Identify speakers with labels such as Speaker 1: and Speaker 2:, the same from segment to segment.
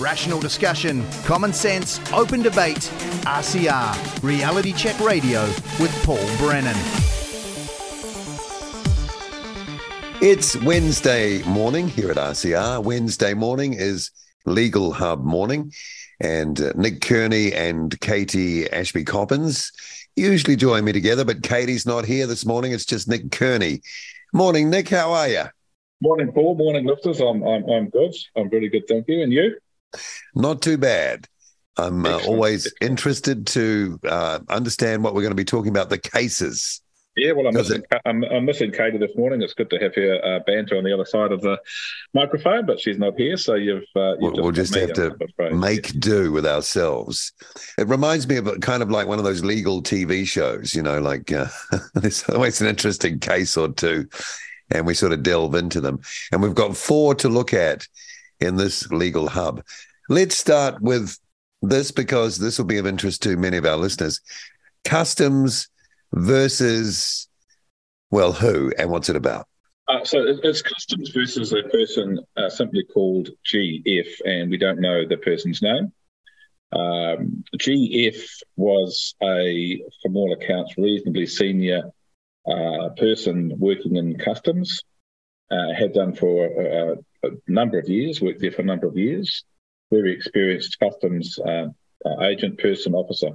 Speaker 1: Rational discussion, common sense, open debate. RCR, Reality Check Radio with Paul Brennan.
Speaker 2: It's Wednesday morning here at RCR. Wednesday morning is Legal Hub morning. And uh, Nick Kearney and Katie Ashby Koppens usually join me together, but Katie's not here this morning. It's just Nick Kearney. Morning, Nick. How are you?
Speaker 3: Morning, Paul. Morning, lifters. I'm, I'm, I'm good. I'm really good. Thank you. And you?
Speaker 2: Not too bad. I'm uh, always interested to uh, understand what we're going to be talking about the cases.
Speaker 3: Yeah, well, I'm missing, it, I'm, I'm, missing Katie this morning. It's good to have her uh, banter on the other side of the microphone, but she's not here, so you've. Uh, you've
Speaker 2: we'll just, we'll just have to make do with ourselves. It reminds me of kind of like one of those legal TV shows, you know, like uh, there's always an interesting case or two, and we sort of delve into them. And we've got four to look at in this legal hub. Let's start with this because this will be of interest to many of our listeners. Customs versus, well, who and what's it about?
Speaker 3: Uh, so it's customs versus a person uh, simply called GF, and we don't know the person's name. Um, GF was a, from all accounts, reasonably senior uh, person working in customs, uh, had done for a, number of years, worked there for a number of years, very experienced customs uh, uh, agent, person, officer.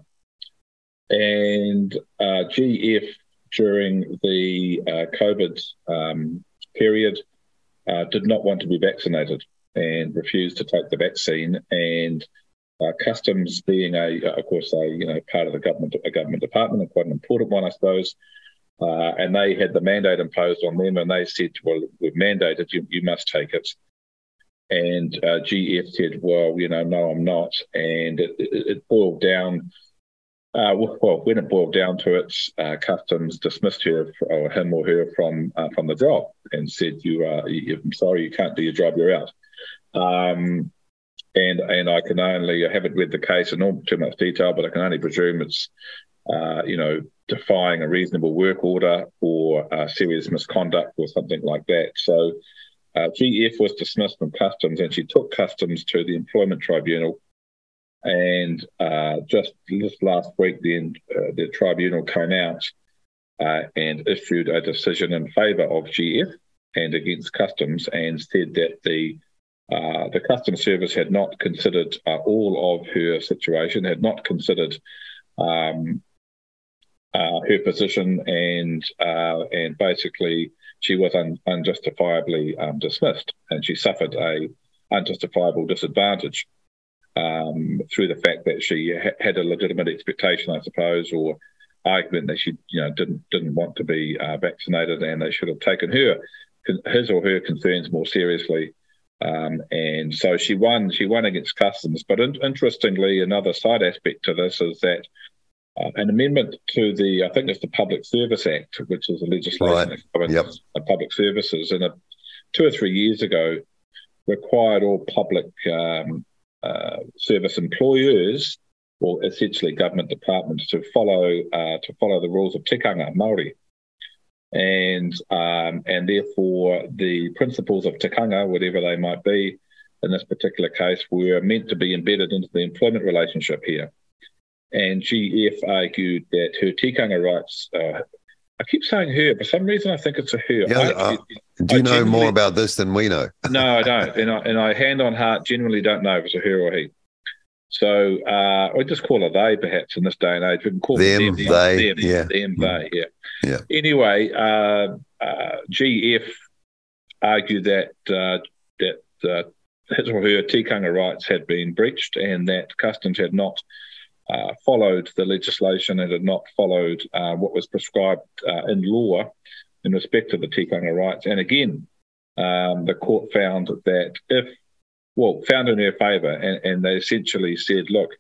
Speaker 3: And uh, GF during the uh, COVID um, period uh, did not want to be vaccinated and refused to take the vaccine. And uh, customs, being a, of course, a you know part of the government, a government department, and quite an important one, I suppose. Uh, and they had the mandate imposed on them, and they said, "Well, we've mandated you; you must take it." And uh, GF said, "Well, you know, no, I'm not." And it, it, it boiled down uh, well, when it boiled down to it, uh, customs dismissed her or him or her from uh, from the job and said, "You are, I'm sorry, you can't do your job. You're out." Um, and and I can only I haven't read the case in all too much detail, but I can only presume it's uh, you know defying a reasonable work order or uh, serious misconduct or something like that. So uh, GF was dismissed from customs, and she took customs to the employment tribunal and uh, just this last week, then uh, the tribunal came out uh, and issued a decision in favour of GF and against customs, and said that the uh, the customs service had not considered uh, all of her situation, had not considered um, uh, her position, and and basically she was un- unjustifiably um, dismissed, and she suffered a unjustifiable disadvantage um, through the fact that she ha- had a legitimate expectation, I suppose, or argument that she, you know, didn't didn't want to be uh, vaccinated, and they should have taken her his or her concerns more seriously. Um, and so she won. She won against customs. But in- interestingly, another side aspect to this is that uh, an amendment to the, I think it's the Public Service Act, which is a legislation right. that yep. public services, and a, two or three years ago required all public um, uh, service employers or essentially government departments to follow uh, to follow the rules of tikanga Maori, and um, and therefore the principles of tikanga, whatever they might be, in this particular case, were meant to be embedded into the employment relationship here. And GF argued that her tikanga rights uh, I keep saying her. For some reason, I think it's a her.
Speaker 2: Yeah,
Speaker 3: I,
Speaker 2: uh, do you I know more about this than we know?
Speaker 3: no, I don't. And I, and I, hand on heart, generally don't know if it's a her or he. So uh, I just call her they, perhaps, in this day and age. We can call
Speaker 2: them, them they,
Speaker 3: them,
Speaker 2: yeah.
Speaker 3: them, they, yeah.
Speaker 2: yeah.
Speaker 3: Anyway, uh, uh GF argued that uh, that uh, his or her tikanga rights had been breached and that customs had not uh, followed the legislation and had not followed uh, what was prescribed uh, in law in respect to the tikanga rights. And again, um, the court found that if, well, found in her favour, and, and they essentially said, look,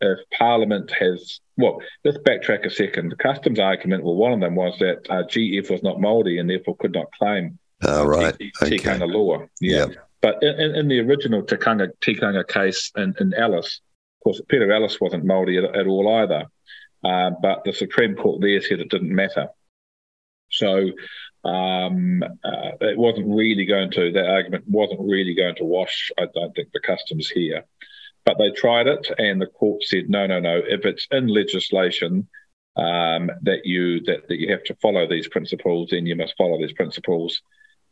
Speaker 3: if Parliament has, well, let's backtrack a second. The customs argument, well, one of them was that uh, GF was not Māori and therefore could not claim
Speaker 2: oh, right.
Speaker 3: Tikanga
Speaker 2: okay.
Speaker 3: law. Yeah. Yep. But in, in, the original Tikanga, Tikanga case in, in Ellis, of course, Peter Ellis wasn't Māori at, at all either, uh, but the Supreme Court there said it didn't matter. So Um, uh, it wasn't really going to, that argument wasn't really going to wash, I don't think, the customs here. But they tried it, and the court said, no, no, no. If it's in legislation um, that you that, that you have to follow these principles, then you must follow these principles.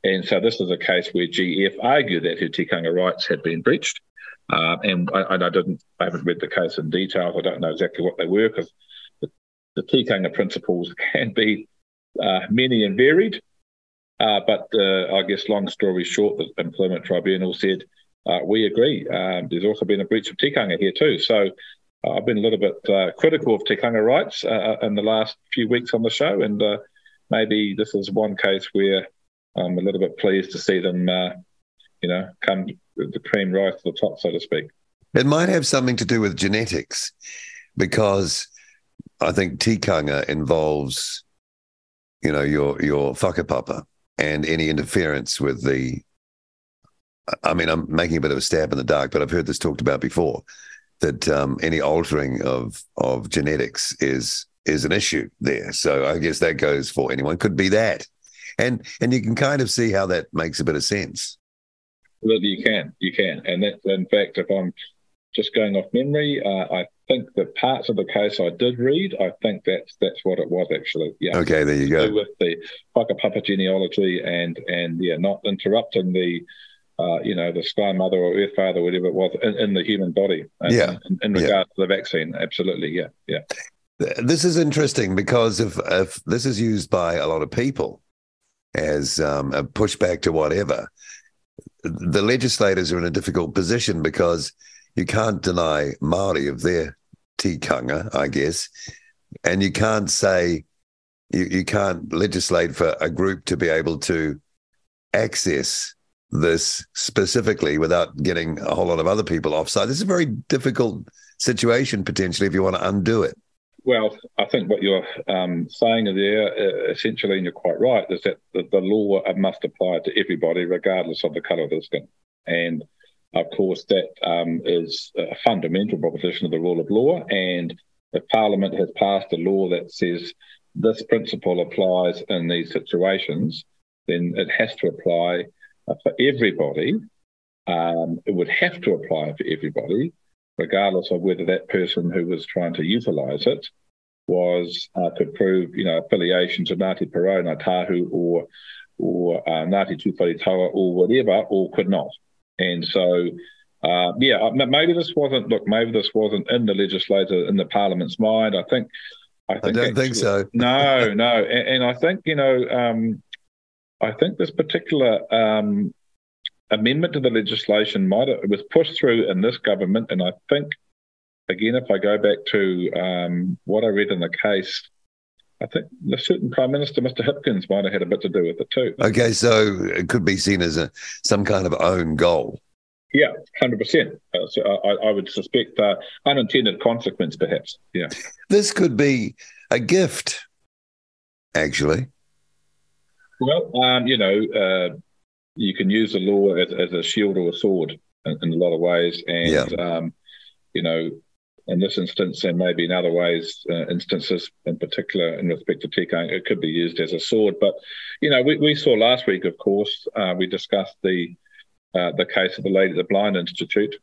Speaker 3: And so this is a case where GF argued that her tikanga rights had been breached. Uh, and I, I, didn't, I haven't read the case in detail. I don't know exactly what they were because the, the tikanga principles can be uh, many and varied. Uh, but uh, I guess, long story short, the Employment Tribunal said uh, we agree. Um, there's also been a breach of tikanga here too. So uh, I've been a little bit critical of tikanga rights in the last few weeks on the show, and maybe this is one case where I'm a little bit pleased to see them, you know, come the cream rise to the top, so to speak.
Speaker 2: It might have something to do with genetics, because I think tikanga involves you know, your your whakapapa and any interference with the. I mean, I'm making a bit of a stab in the dark, but I've heard this talked about before. That um, any altering of of genetics is is an issue there. So I guess that goes for anyone. Could be that, and and you can kind of see how that makes a bit of sense.
Speaker 3: Well, you can, you can, and that in fact, if I'm just going off memory, uh, I think the parts of the case I did read, I think that's that's what it was actually. Yeah.
Speaker 2: Okay, there you go.
Speaker 3: With the whakapapa genealogy and and yeah, not interrupting the uh, you know, the sky mother or earth father, whatever it was, in, in the human body.
Speaker 2: yeah.
Speaker 3: In, in regard yeah. to the vaccine, absolutely. Yeah. Yeah.
Speaker 2: This is interesting because if if this is used by a lot of people as um, a pushback to whatever, the legislators are in a difficult position because you can't deny Maori of their tikanga, I guess, and you can't say you, you can't legislate for a group to be able to access this specifically without getting a whole lot of other people offside. This is a very difficult situation potentially if you want to undo it.
Speaker 3: Well, I think what you're um, saying there, uh, essentially, and you're quite right, is that the, the, law must apply to everybody, regardless of the colour of the skin. And of course, that um, is a fundamental proposition of the rule of law. And if Parliament has passed a law that says this principle applies in these situations, then it has to apply uh, for everybody. Um, it would have to apply for everybody, regardless of whether that person who was trying to utilise it was uh, to prove, you know, affiliation to Ngāti Porou, Ngāi Tahu, or or uh, Ngāti Tūwharetoa, or whatever, or could not. And so, uh, yeah, uh, maybe this wasn't. Look, maybe this wasn't in the legislator in the Parliament's mind. I think.
Speaker 2: I, think I don't think so.
Speaker 3: no, no, and, and, I think you know, um, I think this particular um, amendment to the legislation might have, it was pushed through in this government, and I think again, if I go back to um, what I read in the case, I think the certain Prime Minister, Mr. Hipkins, might have had a bit to do with it too.
Speaker 2: Okay, so it could be seen as a some kind of own goal.
Speaker 3: Yeah, hundred uh, percent. So I, I, would suspect uh, unintended consequence, perhaps. Yeah,
Speaker 2: this could be a gift, actually.
Speaker 3: Well, um, you know, uh, you can use the law as, as, a shield or a sword in, in a lot of ways, and yeah. um, you know, in this instance, and maybe in other ways, uh, instances in particular in respect to tikanga, it could be used as a sword. But you know, we, we saw last week, of course, uh, we discussed the uh, the case of the lady at the Blind Institute,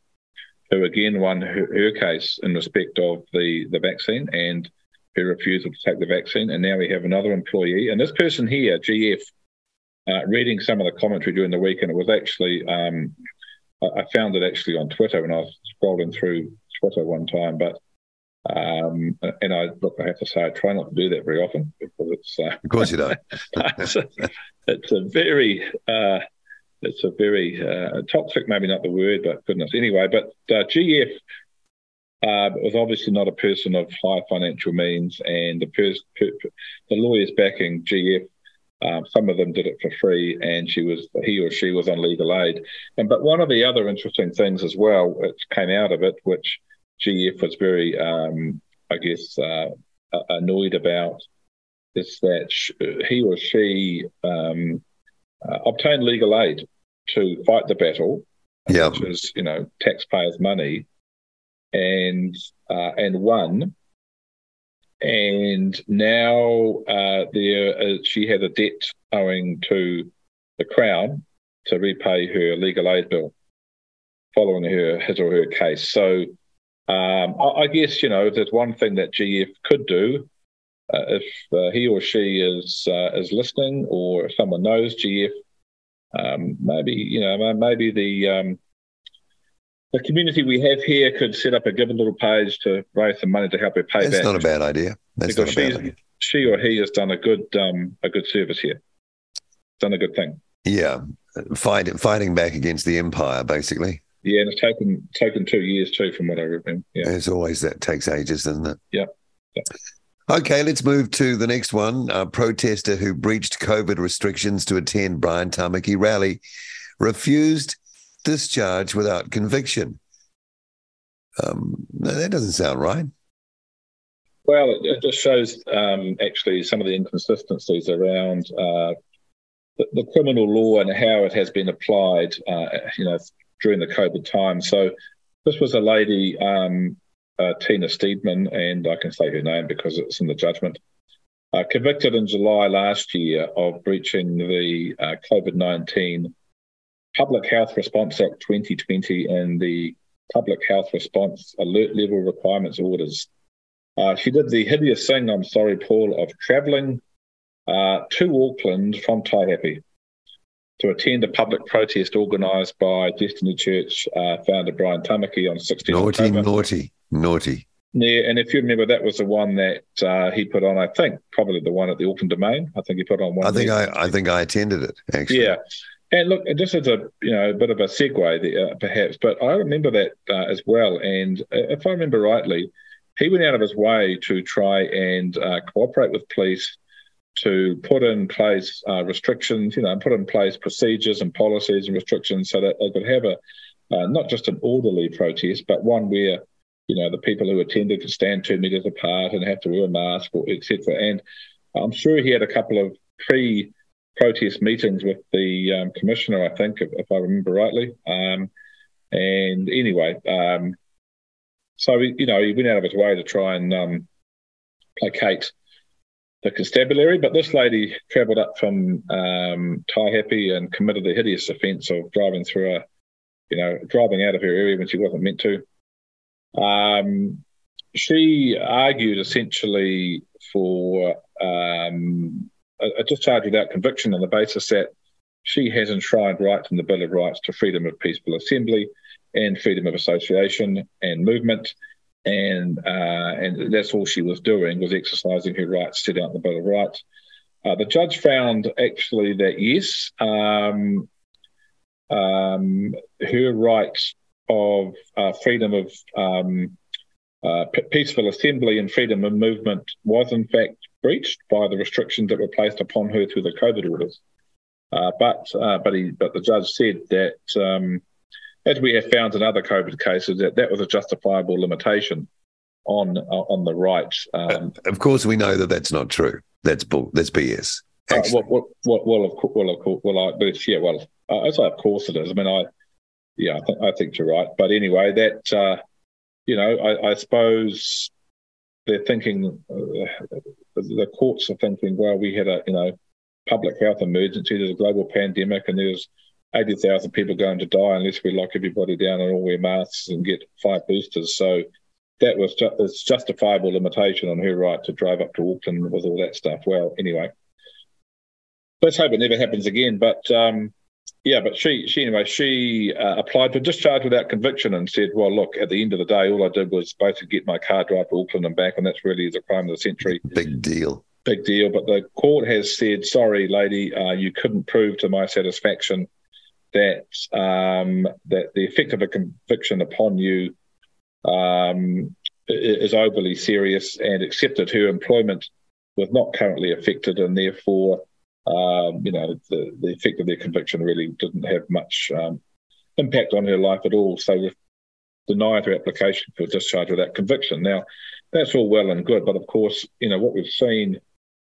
Speaker 3: who again won her, her, case in respect of the the vaccine and her refusal to take the vaccine. And now we have another employee, and this person here, GF, uh, reading some of the commentary during the week, and it was actually um, I, I found it actually on Twitter when I was scrolling through Twitter one time, but um, and I look, I have to say, I try not to do that very often because it's.
Speaker 2: Uh, of course, you don't.
Speaker 3: it's, a, it's, a, very, uh, it's a very uh, toxic, maybe not the word, but goodness. Anyway, but uh, GF uh, was obviously not a person of high financial means, and the pers- per- the lawyers backing GF. Um, some of them did it for free, and she was he or she was on legal aid. And but one of the other interesting things as well, which came out of it, which GF was very, um, I guess, uh, annoyed about is that he or she um, uh, obtained legal aid to fight the battle,
Speaker 2: yeah.
Speaker 3: which is you know taxpayers' money, and uh, and won. And now uh, there uh, she had a debt owing to the Crown to repay her legal aid bill following her his or her case. So um, I, I, guess you know if there's one thing that GF could do uh, if uh, he or she is uh, is listening, or if someone knows GF. Um, maybe you know maybe the um, the community we have here could set up a Givealittle page to raise some money to help her pay
Speaker 2: That's
Speaker 3: back.
Speaker 2: not a bad idea. That's because not a bad idea.
Speaker 3: She or he has done a good um, a good service here. Done a good thing.
Speaker 2: Yeah, fight, fighting back against the empire, basically.
Speaker 3: Yeah, and it's taken taken two years too, from what I remember. Yeah,
Speaker 2: it's always that takes ages, doesn't it?
Speaker 3: Yeah. yeah.
Speaker 2: Okay, let's move to the next one. A protester who breached COVID restrictions to attend Brian Tamaki rally refused discharge without conviction. Um, no, that doesn't sound right.
Speaker 3: Well, it, just shows um, actually some of the inconsistencies around uh, the, the, criminal law and how it has been applied. Uh, you know, during the COVID time. So this was a lady, um, uh, Tina Steedman, and I can say her name because it's in the judgment, uh, convicted in July last year of breaching the uh, COVID 19 Public Health Response Act 2020 and the Public Health Response Alert Level Requirements Orders. Uh, she did the hideous thing, I'm sorry, Paul, of travelling uh, to Auckland from Taihape to attend a public protest organised by Destiny Church uh, founder Brian Tamaki on 16
Speaker 2: Naughty,
Speaker 3: October.
Speaker 2: naughty, naughty.
Speaker 3: Yeah, and if you remember, that was the one that uh, he put on. I think probably the one at the Auckland Domain. I think he put on one.
Speaker 2: I think I, I think I attended it actually.
Speaker 3: Yeah, and look, just as a you know a bit of a segue, there, perhaps, but I remember that uh, as well. And uh, if I remember rightly, he went out of his way to try and uh, cooperate with police to put in place uh, restrictions, you know, put in place procedures and policies and restrictions so that they could have a uh, not just an orderly protest, but one where you know the people who attended could stand two meters apart and have to wear a mask, or etc. And I'm sure he had a couple of pre-protest meetings with the um, commissioner, I think, if, if I remember rightly. Um, and anyway, um, so you know he went out of his way to try and um, placate the constabulary. But this lady travelled up from um, Taihape and committed the hideous offence of driving through a, you know, driving out of her area when she wasn't meant to. Um, she argued essentially for um, a, a discharge without conviction on the basis that she has enshrined rights in the Bill of Rights to freedom of peaceful assembly and freedom of association and movement and uh, and that's all she was doing was exercising her rights set out in the Bill of Rights. Uh, the judge found actually that yes, um, um, her rights of uh, freedom of um, uh, peaceful assembly and freedom of movement was in fact breached by the restrictions that were placed upon her through the COVID orders. Uh, but uh, but he, but the judge said that um, as we have found in other COVID cases, that that was a justifiable limitation on uh, on the right. Um,
Speaker 2: uh, of course, we know that that's not true. That's bull. That's BS.
Speaker 3: Uh, well, well, well, well, of course, well, of course, well, I, but yeah, well, I say of course it is. I mean, I, yeah, I, th- I think you're right. But anyway, that uh, you know, I, I suppose they're thinking, uh, the courts are thinking, well, we had a you know public health emergency, there's a global pandemic, and there's 80,000 people going to die unless we lock everybody down and all wear masks and get five boosters. So that was ju- it's justifiable limitation on her right to drive up to Auckland with all that stuff. Well, anyway, let's hope it never happens again. But um, yeah, but she, she anyway, she uh, applied for discharge without conviction and said, well, look, at the end of the day, all I did was basically get my car drive to Auckland and back, and that's really the crime of the century.
Speaker 2: Big deal.
Speaker 3: Big deal. But the court has said, sorry, lady, uh, you couldn't prove to my satisfaction that um, that the effect of a conviction upon you um, is overly serious and accepted her employment was not currently affected and therefore um, you know the, the effect of their conviction really didn't have much um, impact on her life at all so we denied her application for discharge without conviction now that's all well and good but of course you know what we've seen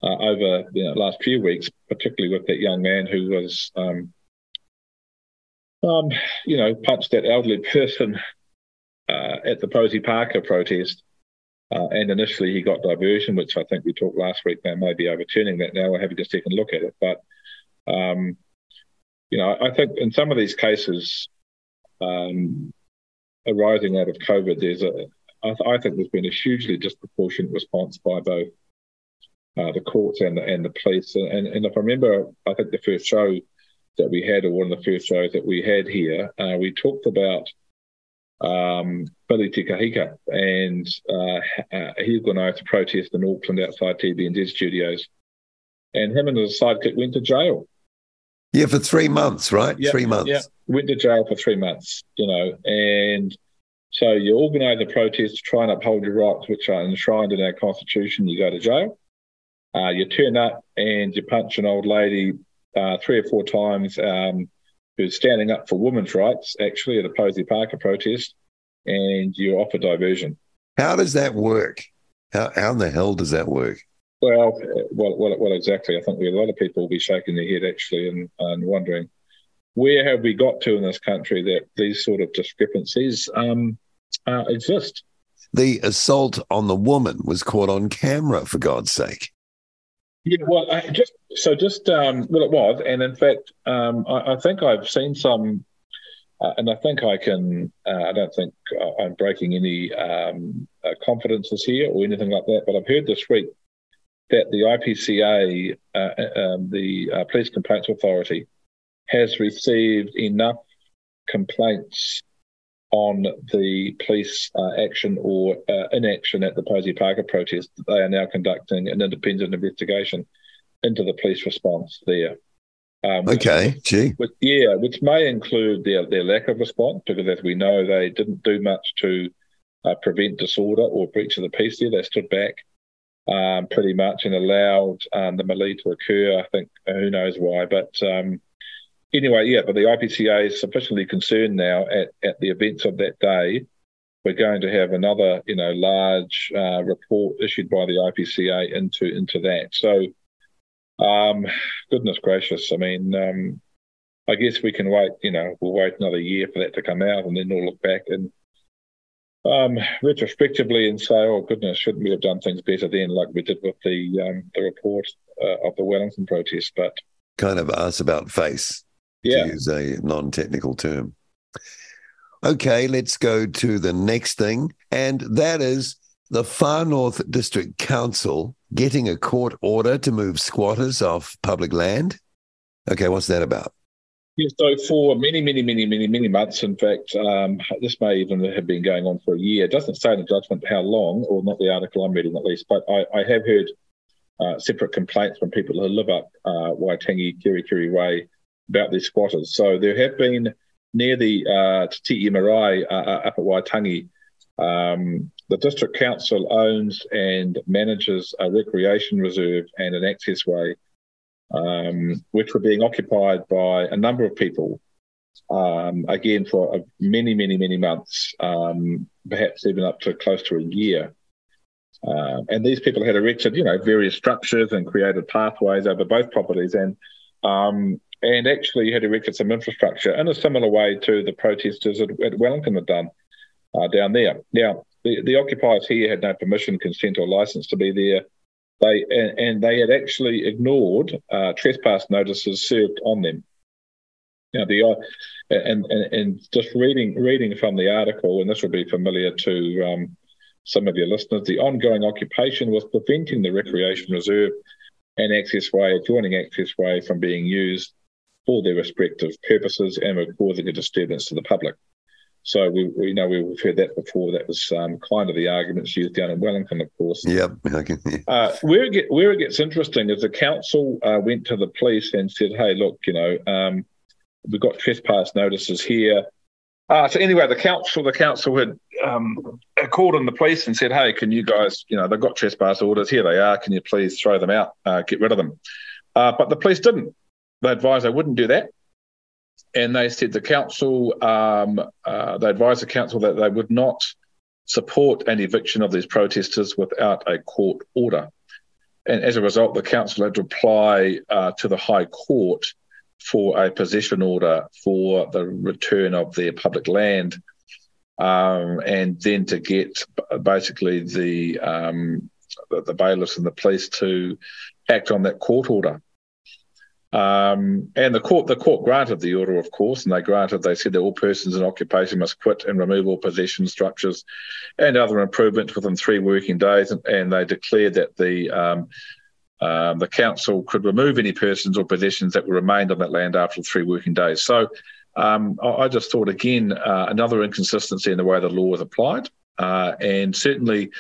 Speaker 3: uh, over the you know, last few weeks particularly with that young man who was um, um, you know, punched that elderly person uh, at the Posie Parker protest. Uh, and initially he got diversion, which I think we talked last week. They may be overturning that now. We're having a second look at it. But, um, you know, I think in some of these cases um, arising out of COVID, there's a, I, th- I think there's been a hugely disproportionate response by both uh, the courts and the, and the police. And, and if I remember, I think the first show that we had, or one of the first shows that we had here, uh, we talked about um, Billy Te Kahika, and uh, uh, he organised a protest in Auckland outside TVNZ studios, and him and his sidekick went to jail.
Speaker 2: Yeah, for three months, right?
Speaker 3: Yeah,
Speaker 2: three months.
Speaker 3: Yeah, went to jail for three months, you know, and so you organise a protest to try and uphold your rights, which are enshrined in our constitution. You go to jail. Uh, you turn up and you punch an old lady uh, three or four times um, who's standing up for women's rights, actually, at a Posie Parker protest, and you offer diversion.
Speaker 2: How does that work? How, how in the hell does that work?
Speaker 3: Well, well, well, well exactly. I think a lot of people will be shaking their head actually and, and wondering where have we got to in this country that these sort of discrepancies um, uh, exist.
Speaker 2: The assault on the woman was caught on camera, for God's sake.
Speaker 3: Yeah, well, I just so just um, well, it was, and in fact, um, I, I, think I've seen some, uh, and I think I can. Uh, I don't think I'm breaking any um, uh, confidences here or anything like that, but I've heard this week that the IPCA, uh, uh, um, the uh, Police Complaints Authority, has received enough complaints on the police uh, action or uh, inaction at the Posie Parker protest, they are now conducting an independent investigation into the police response there.
Speaker 2: Um, okay, gee.
Speaker 3: Which, yeah, which may include their, their lack of response, because as we know, they didn't do much to uh, prevent disorder or breach of the peace there. They stood back um, pretty much and allowed um, the melee to occur. I think, who knows why, but um, anyway, yeah, but the IPCA is sufficiently concerned now at, at the events of that day. We're going to have another, you know, large uh, report issued by the IPCA into into that. So, um, goodness gracious, I mean, um, I guess we can wait. You know, we'll wait another year for that to come out, and then we'll look back and um, retrospectively and say, "Oh goodness, shouldn't we have done things better then?" Like we did with the um, the report uh, of the Wellington protest. But
Speaker 2: kind of ask about face
Speaker 3: yeah.
Speaker 2: to use a non technical term. Okay, let's go to the next thing, and that is the Far North District Council getting a court order to move squatters off public land. Okay, what's that about?
Speaker 3: Yeah, so for many, many, many, many, many months, in fact, um, this may even have been going on for a year. It doesn't say in the judgment how long, or not the article I'm reading at least, but I, I have heard uh, separate complaints from people who live up uh, Waitangi, Kerikeri Way, about these squatters. So there have been near the uh, Te uh, uh, up at Waitangi, um, the district council owns and manages a recreation reserve and an access way, um, which were being occupied by a number of people. Um, again, for many, many, many months, um, perhaps even up to close to a year. Uh, and these people had erected, you know, various structures and created pathways over both properties. And um, and actually had erected some infrastructure in a similar way to the protesters at, at Wellington had done uh, down there. Now, the, the occupiers here had no permission, consent, or license to be there. They and, and they had actually ignored uh, trespass notices served on them. Now, the uh, and, and and just reading reading from the article, and this will be familiar to um, some of your listeners. The ongoing occupation was preventing the recreation reserve and access way, adjoining access way, from being used for their respective purposes and were causing a disturbance to the public. So we, we know we've heard that before. That was um, kind of the arguments used down in Wellington, of course.
Speaker 2: Yep.
Speaker 3: Okay. Uh, where it get, where it gets interesting is the council uh, went to the police and said, "Hey, look, you know, um, we've got trespass notices here." Uh, so anyway, the council the council had um, called on the police and said, "Hey, can you guys, you know, they've got trespass orders here. They are. Can you please throw them out? Uh, get rid of them?" Uh, but the police didn't they advised they wouldn't do that. And they said the council, um, uh, they advised the council that they would not support an eviction of these protesters without a court order. And as a result, the council had to apply uh, to the High Court for a possession order for the return of their public land. um, and then to get basically the, um, the, the bailiffs and the police to act on that court order. Um, and the court, the court granted the order, of course, and they granted. They said that all persons in occupation must quit and remove all possession structures and other improvements within three working days. And, and they declared that the um, um, the council could remove any persons or possessions that were remained on that land after three working days. So um, I, just thought again uh, another inconsistency in the way the law is applied, uh, and certainly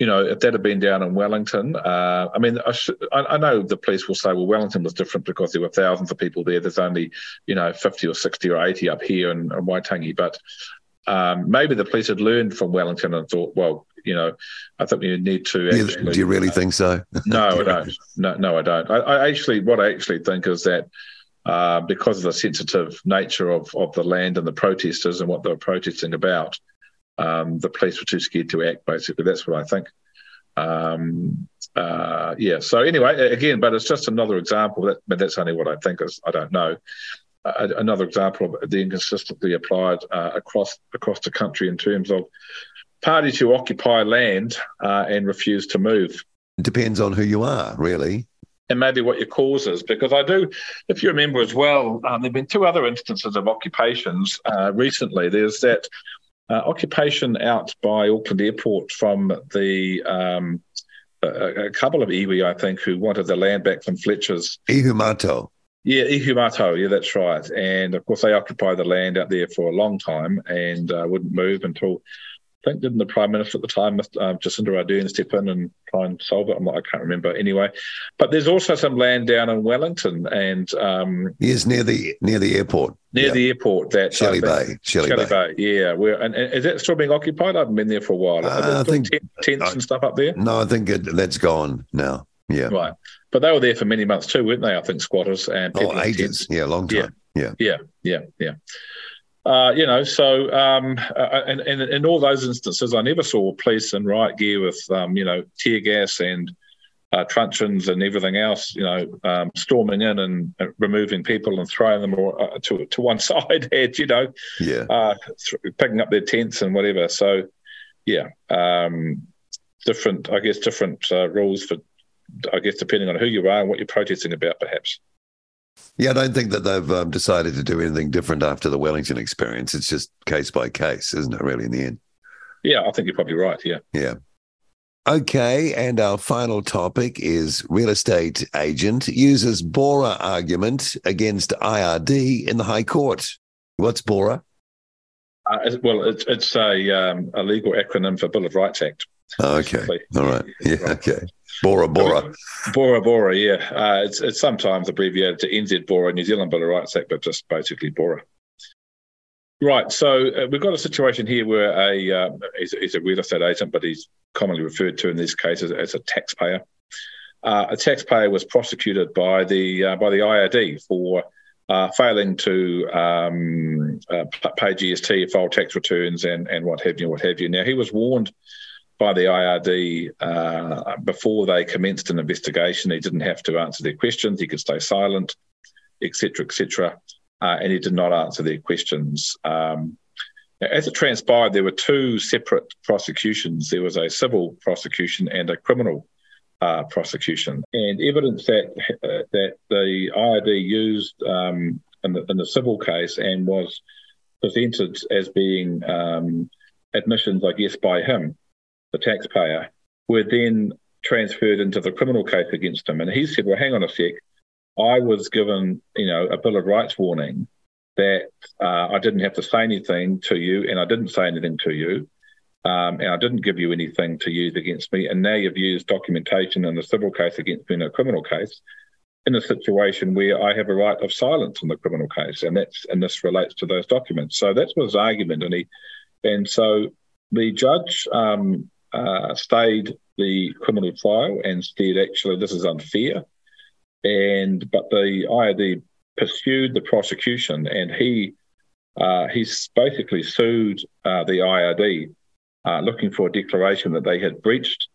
Speaker 3: you know, if that had been down in Wellington, uh, I mean, I, sh- I, I, know the police will say, well, Wellington was different because there were thousands of people there. There's only, you know, 50 or 60 or 80 up here in, in Waitangi. But um, maybe the police had learned from Wellington and thought, well, you know, I think we need to.
Speaker 2: Actually, do you really uh, think so?
Speaker 3: no, I don't. No, no, I don't. I, I, actually, what I actually think is that uh, because of the sensitive nature of, of the land and the protesters and what they were protesting about, um, the police were too scared to act. Basically, that's what I think. Um, uh, yeah. So anyway, again, but it's just another example. That, but that's only what I think. Is I don't know. Uh, another example of the inconsistency applied uh, across across the country in terms of parties who occupy land uh, and refuse to move.
Speaker 2: It depends on who you are, really.
Speaker 3: And maybe what your cause is, because I do, if you remember as well, um, there have been two other instances of occupations uh, recently. There's that uh, occupation out by Auckland Airport from the um, a, a, couple of iwi, I think, who wanted the land back from Fletcher's.
Speaker 2: Ihumātao.
Speaker 3: Yeah, Ihumātao. Yeah, that's right. And of course, they occupied the land out there for a long time and uh, wouldn't move until I think didn't the Prime Minister at the time, uh, Jacinda Ardern, step in and try and solve it? I'm not, I can't remember anyway. But there's also some land down in Wellington and um,
Speaker 2: yes, near the near the airport.
Speaker 3: Near yeah. the airport, that
Speaker 2: Shelley Bay,
Speaker 3: Shelley, Shelley Bay. Bay. yeah. Where and, and, is that still being occupied? I haven't been there for a while. Uh, I think tents I, and stuff up there.
Speaker 2: No, I think it, that's gone now. Yeah,
Speaker 3: right. But they were there for many months too, weren't they? I think squatters and
Speaker 2: oh, ages. Yeah, long time.
Speaker 3: Yeah, yeah, yeah, yeah. yeah. Uh, you know, so um, uh, and, and in all those instances, I never saw police in riot gear with, um, you know, tear gas and uh, truncheons and everything else, you know, um, storming in and uh, removing people and throwing them uh, to to one side, and you know,
Speaker 2: yeah, uh,
Speaker 3: th- picking up their tents and whatever. So, yeah, um, different, I guess, different rules for, I guess, depending on who you are and what you're protesting about, perhaps.
Speaker 2: Yeah, I don't think that they've um, decided to do anything different after the Wellington experience. It's just case by case, isn't it, really, in the end?
Speaker 3: Yeah, I think you're probably right. Yeah.
Speaker 2: Yeah. Okay, and our final topic is real estate agent uses Bora argument against IRD in the High Court. What's Bora?
Speaker 3: Uh, well, it's, it's a, um, a legal acronym for Bill of Rights Act.
Speaker 2: Oh, okay. All right. Yeah. Okay. Bora Bora.
Speaker 3: Bora Bora, yeah. Uh, it's, it's sometimes abbreviated to NZ Bora, New Zealand Bill of Rights Act, but just basically Bora. Right. So uh, we've got a situation here where a uh, he's, he's, a real estate agent, but he's commonly referred to in these cases as a taxpayer. Uh, a taxpayer was prosecuted by the uh, by the IRD for uh, failing to um, uh, pay GST, file tax returns, and and what have you, what have you. Now he was warned by the IRD uh, before they commenced an investigation. He didn't have to answer their questions. He could stay silent, etc., etc. Uh, and he did not answer their questions. Um, as it transpired, there were two separate prosecutions. There was a civil prosecution and a criminal uh, prosecution, and evidence that uh, that the IRD used um, in, the, in, the, civil case and was presented as being um, admissions, I guess, by him the taxpayer, were then transferred into the criminal case against him. And he said, well, hang on a sec. I was given, you know, a Bill of Rights warning that uh, I didn't have to say anything to you, and I didn't say anything to you, um, and I didn't give you anything to use against me. And now you've used documentation in the civil case against me in a criminal case, in a situation where I have a right of silence in the criminal case, and that's and this relates to those documents. So that was his argument, and he, and so the judge um, uh, stayed the criminal trial and said, actually, this is unfair. And but the IRD pursued the prosecution, and he uh, he's basically sued uh, the IRD, uh, looking for a declaration that they had breached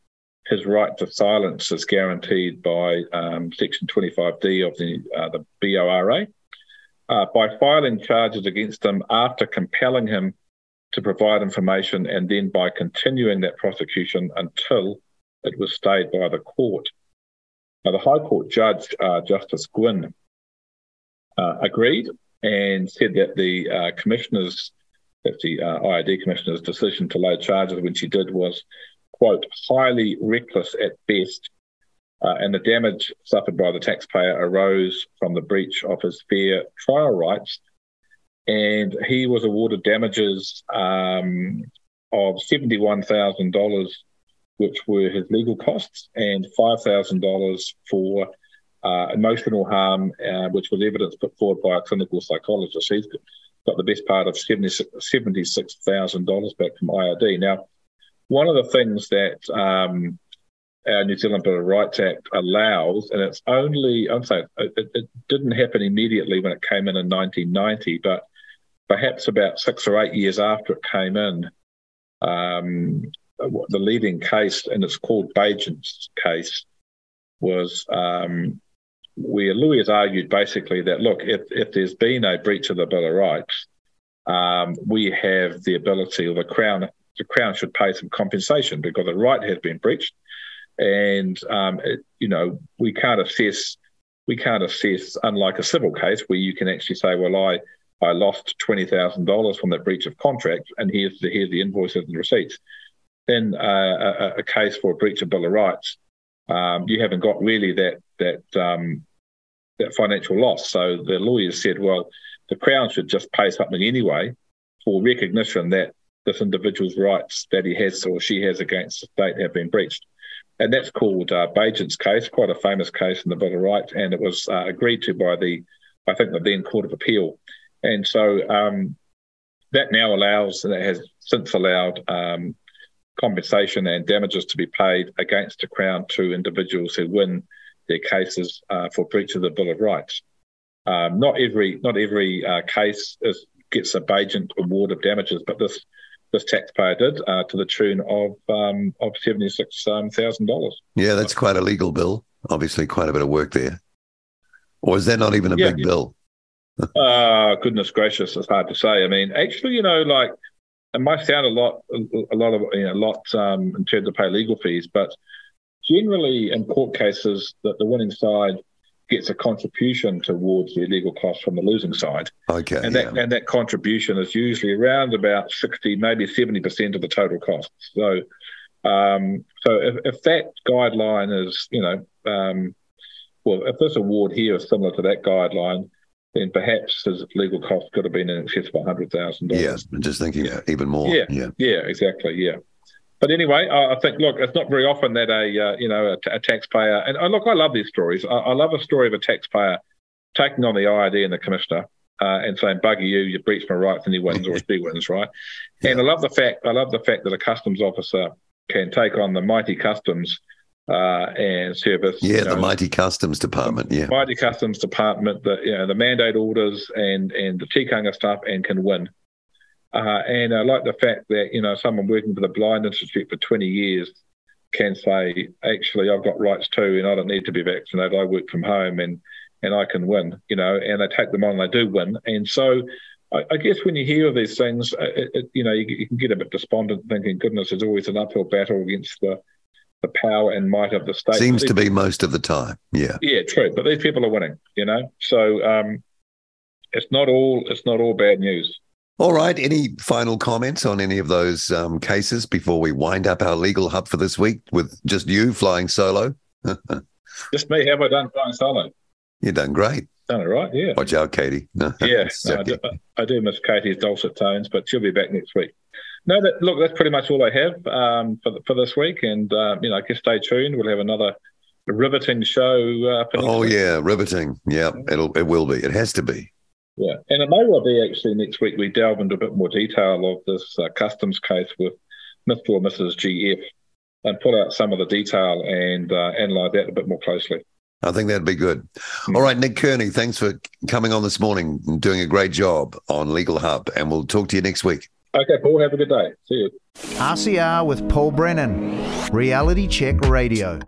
Speaker 3: his right to silence as guaranteed by um, Section 25D of the uh, the BORA uh, by filing charges against him after compelling him to provide information and then by continuing that prosecution until it was stayed by the court. Now, the High Court judge, uh, Justice Gwyn, uh, agreed and said that the uh, commissioner's, that the uh, IRD commissioner's decision to load charges when she did was, quote, highly reckless at best, uh, and the damage suffered by the taxpayer arose from the breach of his fair trial rights. And he was awarded damages um, of $71,000, which were his legal costs, and $5,000 for uh, emotional harm, uh, which was evidence put forward by a clinical psychologist. He's got the best part of $76,000 back from IRD. Now, one of the things that um, our New Zealand Bill of Rights Act allows, and it's only, I'm saying it, it, didn't happen immediately when it came in in 1990, but perhaps about six or eight years after it came in, um, the leading case, and it's called Baigent's case, was um, where lawyers argued basically that look, if, if there's been a breach of the Bill of Rights, um, we have the ability, or the Crown, the Crown should pay some compensation because the right has been breached, and um, it, you know we can't assess, we can't assess, unlike a civil case where you can actually say, well, I I lost twenty thousand dollars from that breach of contract, and here's the here's the invoices and receipts. Then uh, a, a, case for a breach of Bill of Rights, um, you haven't got really that that um, that financial loss. So the lawyers said, well, the Crown should just pay something anyway for recognition that this individual's rights that he has or she has against the state have been breached. And that's called uh, case, quite a famous case in the Bill of Rights, and it was uh, agreed to by the, I think, the then Court of Appeal. And so um, that now allows, and it has since allowed um, compensation and damages to be paid against the Crown to individuals who win their cases uh, for breach of the Bill of Rights. Um, not every not every uh, case is, gets a Baigent award of damages, but this this taxpayer did uh, to the tune of um, of seventy six thousand dollars.
Speaker 2: Yeah, that's quite a legal bill. Obviously, quite a bit of work there. Or is that not even a yeah, big yeah. bill?
Speaker 3: Uh, goodness gracious, it's hard to say. I mean, actually, you know, like it might sound a lot, a lot of, you know, a lot um, in terms of pay legal fees, but generally in court cases that the winning side gets a contribution towards the legal costs from the losing side.
Speaker 2: Okay.
Speaker 3: And that and that contribution is usually around about sixty, maybe seventy percent of the total costs. So um, so if, if that guideline is, you know, um, well, if this award here is similar to that guideline, then perhaps his legal costs could have been in excess of hundred thousand
Speaker 2: dollars. Yes, yeah, just thinking yeah. even more.
Speaker 3: Yeah, yeah, yeah, exactly. Yeah. But anyway, I, think look, it's not very often that a uh, you know a, a, taxpayer and uh, look, I love these stories. I, I, love a story of a taxpayer taking on the IRD and the commissioner uh, and saying, "Bugger you, you breached my rights," and he wins or she wins, right? Yeah. And I love the fact I love the fact that a customs officer can take on the mighty customs uh, and service.
Speaker 2: Yeah, the know, mighty customs department. Yeah,
Speaker 3: mighty customs department. The you know the mandate orders and and the tikanga stuff and can win. Uh, and I like the fact that, you know, someone working for the Blind Institute for 20 years can say, actually, I've got rights too, and I don't need to be vaccinated. I work from home and, and I can win, you know, and they take them on and they do win. And so I, I guess when you hear these things, uh, it, it, you know, you, you, can get a bit despondent thinking, goodness, there's always an uphill battle against the, the power and might of the state.
Speaker 2: Seems to be most of the time. Yeah.
Speaker 3: Yeah, true. But these people are winning, you know? So um, it's not all it's not all bad news.
Speaker 2: All right. Any final comments on any of those um, cases before we wind up our legal hub for this week with just you flying solo?
Speaker 3: just me. Have I done flying solo?
Speaker 2: You've done great.
Speaker 3: Done it right. Yeah.
Speaker 2: Watch out, Katie.
Speaker 3: yeah. No, I, do, I, do, miss Katie's dulcet tones, but she'll be back next week. No, that, look, that's pretty much all I have um, for for this week, and uh, you know, I guess stay tuned. We'll have another riveting show. Uh,
Speaker 2: oh yeah, riveting. Yeah, it'll it will be. It has to be.
Speaker 3: Yeah, and it may well be actually next week we delve into a bit more detail of this uh, customs case with Mr. or Mrs. GF and pull out some of the detail and uh, analyse that a bit more closely.
Speaker 2: I think that'd be good. Mm. All right, Nick Kearney, thanks for coming on this morning and doing a great job on Legal Hub, and we'll talk to you next week.
Speaker 3: Okay, Paul, have a good day. See you.
Speaker 1: RCR with Paul Brennan, Reality Check Radio.